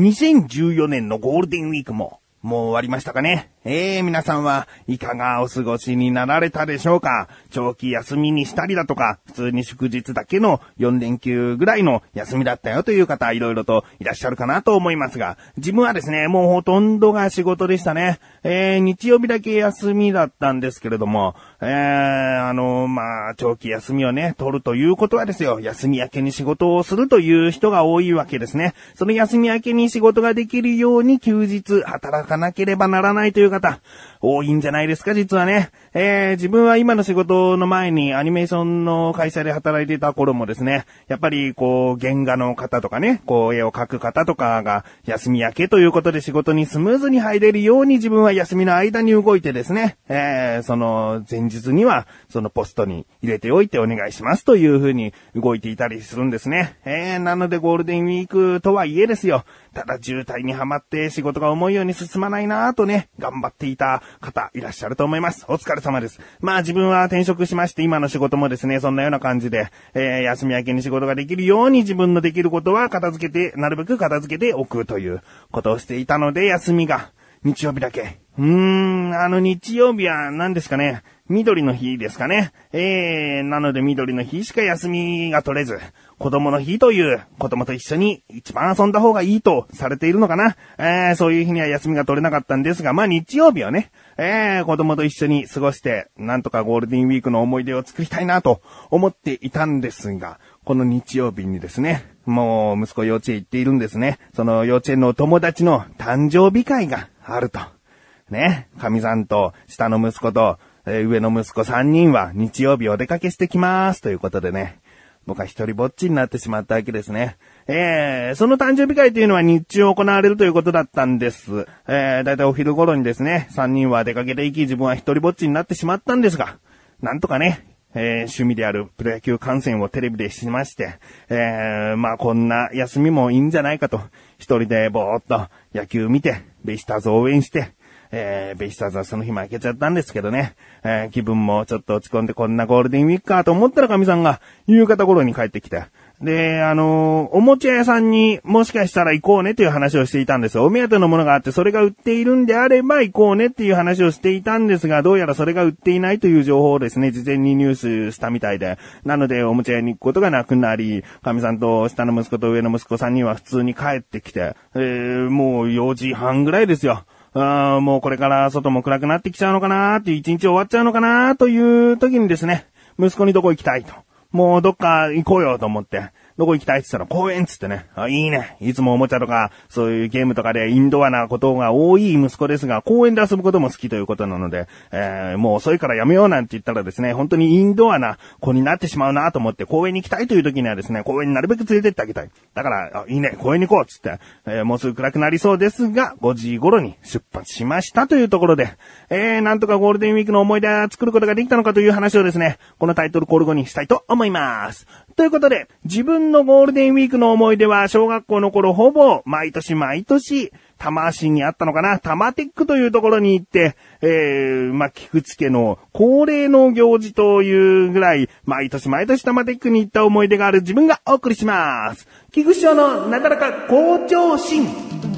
2014年のゴールデンウィークももう終わりましたかね。ええー、皆さんはいかがお過ごしになられたでしょうか？長期休みにしたりだとか、普通に祝日だけの4連休ぐらいの休みだったよという方、いろいろといらっしゃるかなと思いますが、自分はですね、もうほとんどが仕事でしたね。えー、日曜日だけ休みだったんですけれども、えー、あの、まあ、長期休みをね、取るということはですよ、休み明けに仕事をするという人が多いわけですね。その休み明けに仕事ができるように休日働かなければならないという方、多いんじゃないですか、実はね。えー、自分は今の仕事の前にアニメーションの会社で働いていた頃もですね、やっぱりこう、原画の方とかね、こう、絵を描く方とかが休み明けということで仕事にスムーズに入れるように自分は休みの間に動いてですね、えー、その前日には、そのポストに入れておいてお願いしますというふうに動いていたりするんですね。えー、なのでゴールデンウィークとはいえですよ。ただ渋滞にはまって仕事が思うように進まないなぁとね、頑張っていた方いらっしゃると思います。お疲れ様です。まあ自分は転職しまして今の仕事もですね、そんなような感じで、えー、休み明けに仕事ができるように自分のできることは片付けて、なるべく片付けておくということをしていたので、休みが日曜日だけ。うーん、あの日曜日は何ですかね。緑の日ですかね。えー、なので緑の日しか休みが取れず、子供の日という子供と一緒に一番遊んだ方がいいとされているのかな。えー、そういう日には休みが取れなかったんですが、まあ日曜日はね、えー、子供と一緒に過ごして、なんとかゴールデンウィークの思い出を作りたいなと思っていたんですが、この日曜日にですね、もう息子幼稚園行っているんですね。その幼稚園のお友達の誕生日会があると。ね、神さんと下の息子と、えー、上の息子3人は日曜日お出かけしてきますということでね、僕は一人ぼっちになってしまったわけですね。えー、その誕生日会というのは日中行われるということだったんです。えー、だいたいお昼頃にですね、3人は出かけていき自分は一人ぼっちになってしまったんですが、なんとかね、えー、趣味であるプロ野球観戦をテレビでしまして、えー、まあこんな休みもいいんじゃないかと、一人でぼーっと野球見て、ベイスターズ応援して、えー、ベイスターズはその日負けちゃったんですけどね、えー、気分もちょっと落ち込んでこんなゴールデンウィークかと思ったら神さんが夕方頃に帰ってきて、で、あのー、おもちゃ屋さんにもしかしたら行こうねという話をしていたんですよ。お目当てのものがあってそれが売っているんであれば行こうねっていう話をしていたんですが、どうやらそれが売っていないという情報をですね、事前にニュースしたみたいで。なので、おもちゃ屋に行くことがなくなり、神さんと下の息子と上の息子さんには普通に帰ってきて、えー、もう4時半ぐらいですよ。あもうこれから外も暗くなってきちゃうのかなっていう一日終わっちゃうのかなという時にですね、息子にどこ行きたいと。もうどっか行こうよと思って、どこ行きたいって言ったら公園っつってね。あ、いいね。いつもおもちゃとか、そういうゲームとかでインドアなことが多い息子ですが、公園で遊ぶことも好きということなので、えー、もう遅いからやめようなんて言ったらですね、本当にインドアな子になってしまうなと思って公園に行きたいという時にはですね、公園になるべく連れてってあげたい。だから、あいいね、公園に行こうっつって、えー、もうすぐ暗くなりそうですが、5時頃に出発しましたというところで、えー、なんとかゴールデンウィークの思い出を作ることができたのかという話をですね、このタイトルコール後にしたいと思います。ということで、自分のゴールデンウィークの思い出は、小学校の頃ほぼ、毎年毎年、玉足にあったのかな玉テックというところに行って、えー、まあ、菊池家の恒例の行事というぐらい、毎年毎年玉テックに行った思い出がある自分がお送りします。菊池賞のなだらか校長心。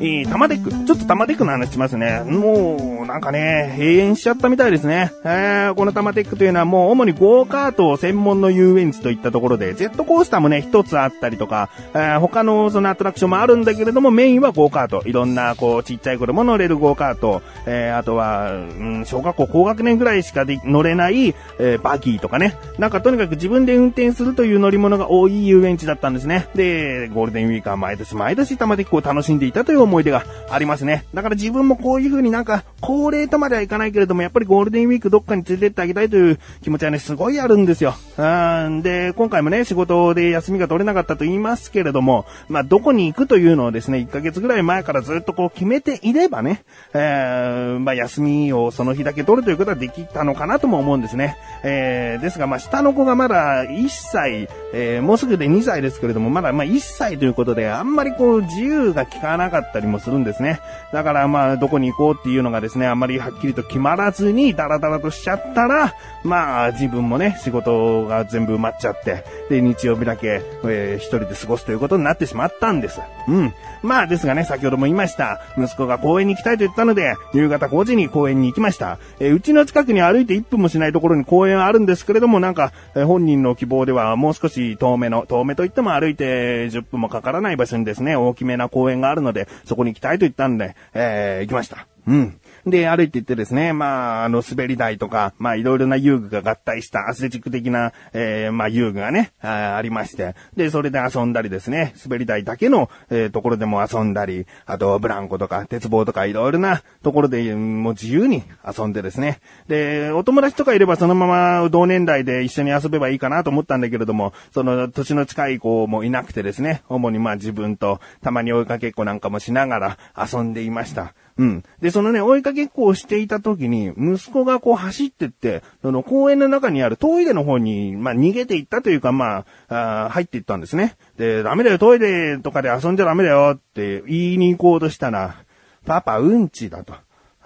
えー、多摩テック。ちょっと多摩テックの話しますね。もう、なんかね、閉園しちゃったみたいですね。えー、この多摩テックというのはもう主にゴーカート専門の遊園地といったところで、ジェットコースターもね、一つあったりとか、えー、他のそのアトラクションもあるんだけれども、メインはゴーカート。いろんな、こう、ちっちゃい子供乗れるゴーカート。えー、あとは、うん、小学校高学年ぐらいしかで乗れない、えー、バギーとかね。なんかとにかく自分で運転するという乗り物が多い遊園地だったんですね。で、ゴールデンウィークは毎年毎年多摩テックを楽しんでいたという思思い出がありますね。だから自分もこういう風になんか、高齢とまではいかないけれども、やっぱりゴールデンウィークどっかに連れてってあげたいという気持ちはね、すごいあるんですよ。うんで、今回もね、仕事で休みが取れなかったと言いますけれども、まあ、どこに行くというのをですね、1ヶ月ぐらい前からずっとこう決めていればね、えー、まあ、休みをその日だけ取るということはできたのかなとも思うんですね。えー、ですが、まあ、下の子がまだ1歳、えー、もうすぐで2歳ですけれども、まだま1歳ということで、あんまりこう自由が効かなかったりもするんですね。だからまあ、どこに行こうっていうのがですね、あんまりはっきりと決まらずに、ダラダラとしちゃったら、まあ、自分もね、仕事が全部埋まっちゃって、で、日曜日だけ、えー、一人で過ごすということになってしまったんです。うん。まあ、ですがね、先ほども言いました。息子が公園に行きたいと言ったので、夕方5時に公園に行きました。えー、うちの近くに歩いて1分もしないところに公園はあるんですけれども、なんか、えー、本人の希望ではもう少し遠めの、遠めといっても歩いて10分もかからない場所にですね、大きめな公園があるので、そこに行きたいと言ったんで、えー、行きました。うん。で、歩いて行ってですね、まあ、あの、滑り台とか、まあ、いろいろな遊具が合体したアスレチック的な、えー、まあ、遊具がねあ、ありまして、で、それで遊んだりですね、滑り台だけの、えー、ところでも遊んだり、あと、ブランコとか、鉄棒とか、いろいろなところで、もう自由に遊んでですね、で、お友達とかいればそのまま同年代で一緒に遊べばいいかなと思ったんだけれども、その、年の近い子もいなくてですね、主にまあ自分と、たまに追いかけっこなんかもしながら遊んでいました。うん。で、そのね、追いかけっこをしていた時に、息子がこう走ってって、その公園の中にあるトイレの方に、まあ逃げていったというか、まあ、あ入っていったんですね。で、ダメだよ、トイレとかで遊んじゃダメだよって言いに行こうとしたら、パパうんちだと。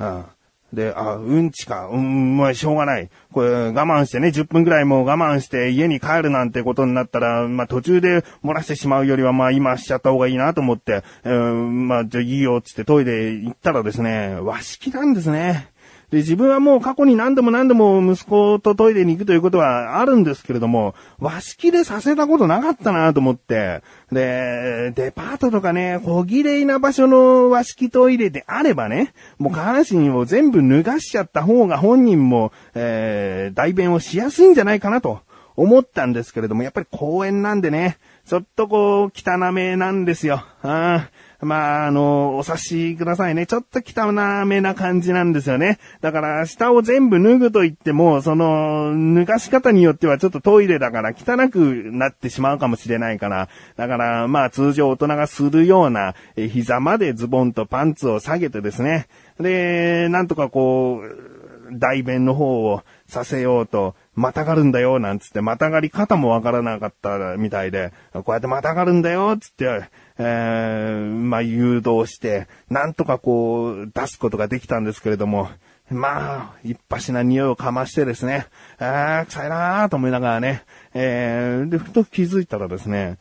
うんで、あ、うんちか。うん、まあ、しょうがない。これ、我慢してね、10分くらいもう我慢して家に帰るなんてことになったら、まあ、途中で漏らしてしまうよりは、まあ、今しちゃった方がいいなと思って、うん、まあ、じゃあいいよ、つってトイレ行ったらですね、和式なんですね。で、自分はもう過去に何度も何度も息子とトイレに行くということはあるんですけれども、和式でさせたことなかったなと思って、で、デパートとかね、小綺麗な場所の和式トイレであればね、もう下半身を全部脱がしちゃった方が本人も、えー、代弁をしやすいんじゃないかなと思ったんですけれども、やっぱり公園なんでね、ちょっとこう、汚めなんですよ。あまあ、あの、お察しくださいね。ちょっと汚めな感じなんですよね。だから、下を全部脱ぐと言っても、その、脱がし方によってはちょっとトイレだから汚くなってしまうかもしれないから。だから、まあ、通常大人がするような、膝までズボンとパンツを下げてですね。で、なんとかこう、代弁の方をさせようと、またがるんだよ、なんつって、またがり方もわからなかったみたいで、こうやってまたがるんだよ、つって、えー、まあ、誘導して、なんとかこう、出すことができたんですけれども、まあ、一発な匂いをかましてですね、ああ、臭いなーと思いながらね、えー、で、ふと気づいたらですね、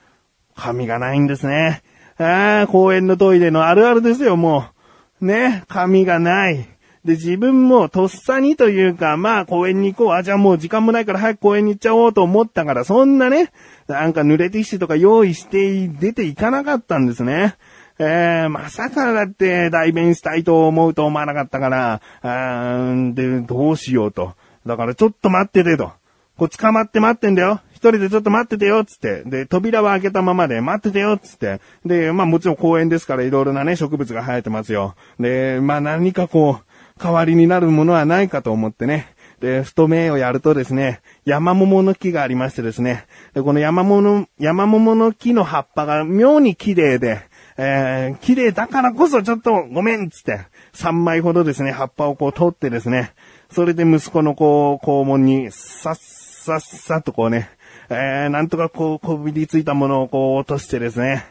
髪がないんですね。ああ、公園のトイレのあるあるですよ、もう。ね、髪がない。で、自分もとっさにというか、まあ公園に行こう。あ、じゃあもう時間もないから早く公園に行っちゃおうと思ったから、そんなね、なんか濡れティッシュとか用意して出ていかなかったんですね。えー、まさかだって代弁したいと思うと思わなかったから、あーで、どうしようと。だからちょっと待っててと。こう捕まって待ってんだよ。一人でちょっと待っててよ、つって。で、扉は開けたままで待っててよ、つって。で、まあもちろん公園ですからいろいろなね、植物が生えてますよ。で、まあ何かこう、代わりになるものはないかと思ってね。で、太めをやるとですね、山桃の木がありましてですね、でこの山桃、山桃の木の葉っぱが妙に綺麗で、えー、綺麗だからこそちょっとごめんつって、3枚ほどですね、葉っぱをこう取ってですね、それで息子のこう、肛門に、さっさっさとこうね、えー、なんとかこう、こびりついたものをこう落としてですね、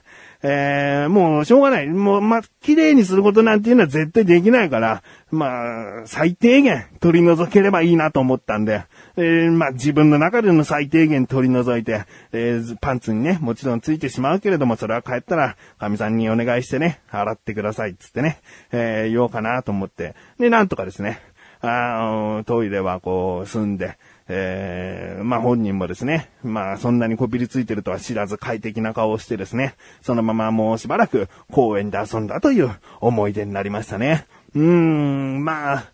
えー、もうしょうがない。もう、ま綺麗にすることなんていうのは絶対できないから、まあ、最低限取り除ければいいなと思ったんで、えー、まあ自分の中での最低限取り除いて、えー、パンツにね、もちろんついてしまうけれども、それは帰ったら、神さんにお願いしてね、洗ってくださいつってね、えー、言おうかなと思って、で、なんとかですね、あトイレはこう、済んで、えー、まあ本人もですね、まあそんなにこびりついてるとは知らず快適な顔をしてですね、そのままもうしばらく公園で遊んだという思い出になりましたね。うーん、まあ、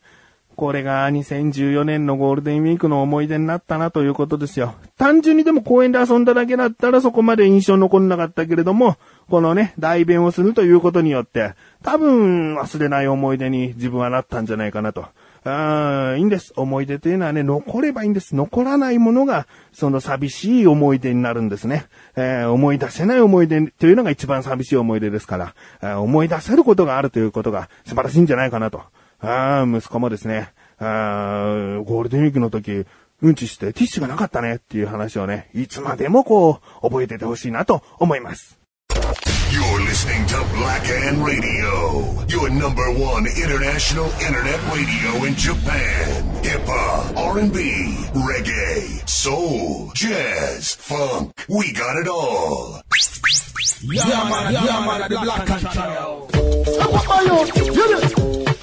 これが2014年のゴールデンウィークの思い出になったなということですよ。単純にでも公園で遊んだだけだったらそこまで印象残んなかったけれども、このね、代弁をするということによって、多分忘れない思い出に自分はなったんじゃないかなと。あいいんです。思い出というのはね、残ればいいんです。残らないものが、その寂しい思い出になるんですね。えー、思い出せない思い出というのが一番寂しい思い出ですから、思い出せることがあるということが素晴らしいんじゃないかなと。あ息子もですね、あゴールデンウィークの時、うんちしてティッシュがなかったねっていう話をね、いつまでもこう、覚えててほしいなと思います。You're listening to Black and Radio, your number one international internet radio in Japan. Hip hop, R&B, reggae, soul, jazz, funk. We got it all. Yeah, man, yeah, man, the Black and Channel.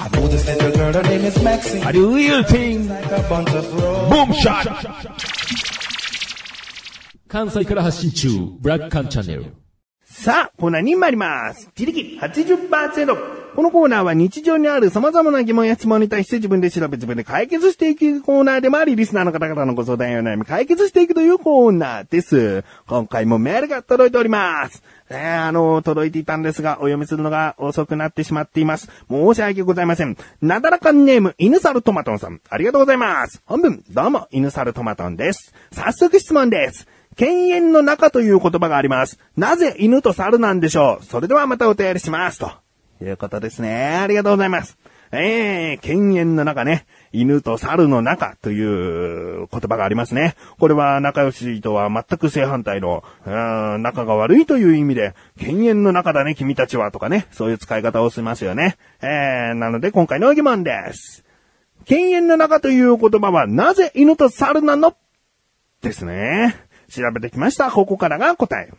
I know this little girl, her name is Maxine. A real thing. Like a bunch of Boom shot. 関西から発信中、ブラックカンチャンネル。 さあ、コーナーに参ります。自力80%。このコーナーは日常にある様々な疑問や質問に対して自分で調べ自分で解決していくコーナーでもあり、リスナーの方々のご相談や悩み解決していくというコーナーです。今回もメールが届いております。えー、あの、届いていたんですが、お読みするのが遅くなってしまっています。申し訳ございません。なだらかんネーム、犬猿トマトンさん。ありがとうございます。本文、どうも、犬猿トマトンです。早速質問です。犬猿の中という言葉があります。なぜ犬と猿なんでしょうそれではまたお便りします。ということですね。ありがとうございます。えー、犬猿の中ね。犬と猿の中という言葉がありますね。これは仲良しとは全く正反対の、仲が悪いという意味で、犬猿の中だね、君たちはとかね、そういう使い方をしますよね。えー、なので今回の疑問です。犬猿の中という言葉はなぜ犬と猿なのですね。調べてきました。ここからが答え。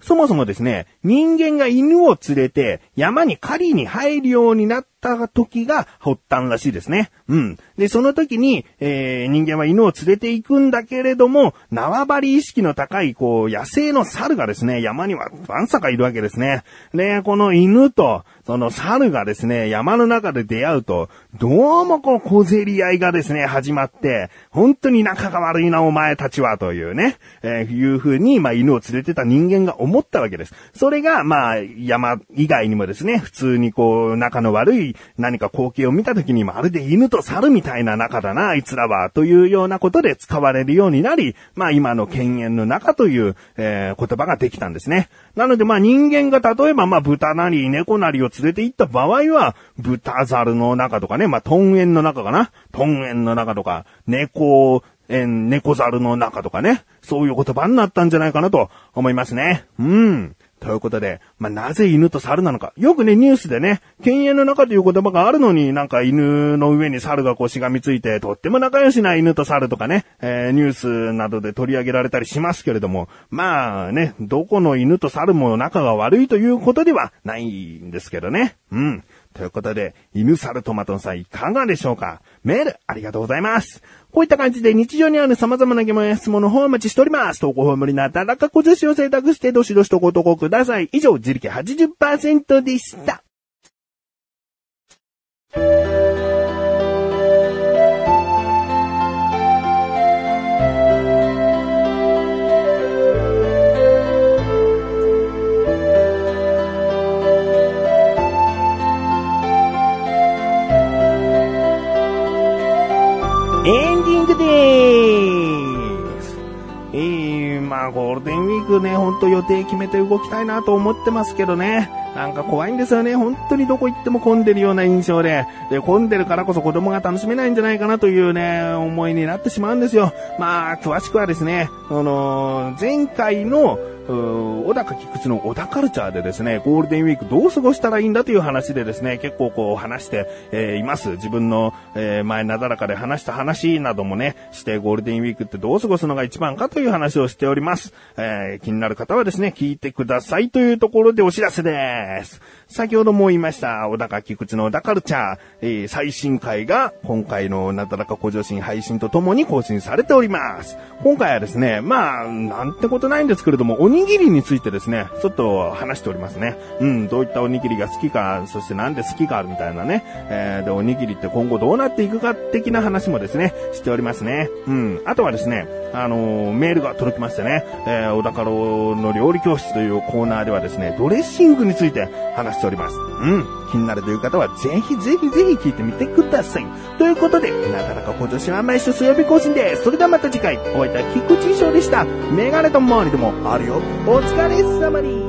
そもそもですね、人間が犬を連れて山に狩りに入るようになった時が発端らしいですね。うん。で、その時に、えー、人間は犬を連れて行くんだけれども、縄張り意識の高い、こう、野生の猿がですね、山にはわんさかいるわけですね。で、この犬と、その猿がですね、山の中で出会うと、どうもこう小競り合いがですね、始まって、本当に仲が悪いなお前たちはというね、えー、いう風に、まあ犬を連れてた人間が思ったわけです。それが、まあ山以外にもですね、普通にこう仲の悪い何か光景を見た時にまるで犬と猿みたいな仲だな、あいつらは、というようなことで使われるようになり、まあ今の犬猿の中という、えー、言葉ができたんですね。なのでまあ人間が例えばまあ豚なり猫なりを連れて行った場合は、豚猿の中とかね、まあトンエンの中かな？トンエンの中とか、猫、えん、猫猿の中とかね、そういう言葉になったんじゃないかなと思いますね。うん。ということで、まあ、なぜ犬と猿なのか。よくね、ニュースでね、犬猿の中という言葉があるのに、なんか犬の上に猿がこうしがみついて、とっても仲良しな犬と猿とかね、えー、ニュースなどで取り上げられたりしますけれども、まあね、どこの犬と猿も仲が悪いということではないんですけどね。うん。ということで、犬猿トマトンさんいかがでしょうかメール、ありがとうございます。こういった感じで日常にある様々な疑問や質問の方をお待ちしております。投稿法無理なったらかこずしを選択してどしどしとご投稿ください。以上、自力80%でした。ピンクです。えまゴールデンウィークね、ほんと予定決めて動きたいなと思ってますけどね。なんか怖いんですよね。本当にどこ行っても混んでるような印象で。で、混んでるからこそ子供が楽しめないんじゃないかなというね、思いになってしまうんですよ。まあ、詳しくはですね、あのー、前回の、小高菊池の小田カルチャーでですね、ゴールデンウィークどう過ごしたらいいんだという話でですね、結構こう話して、えー、います。自分の、えー、前なだらかで話した話などもね、してゴールデンウィークってどう過ごすのが一番かという話をしております。えー、気になる方はですね、聞いてくださいというところでお知らせです。先ほども言いました、小高菊池の小田カルチャー、えー、最新回が今回のなだらか向上心配信とともに更新されております。今回はですね、まあ、なんてことないんですけれども、鬼にぎりについてですね、ちょっと話しておりますね。うん、どういったおにぎりが好きか、そしてなんで好きか、みたいなね。えー、で、おにぎりって今後どうなっていくか的な話もですね、しておりますね。うん。あとはですね、あのー、メールが届きましてね、えー、小高郎の料理教室というコーナーではですね、ドレッシングについて話しております。うん。気になるという方は、ぜひぜひぜひ聞いてみてください。ということで、なかなか今年は毎週水曜日更新です。それではまた次回、お会いいた菊池翔でした。メガネと周りでもあるよ。お疲れ様に。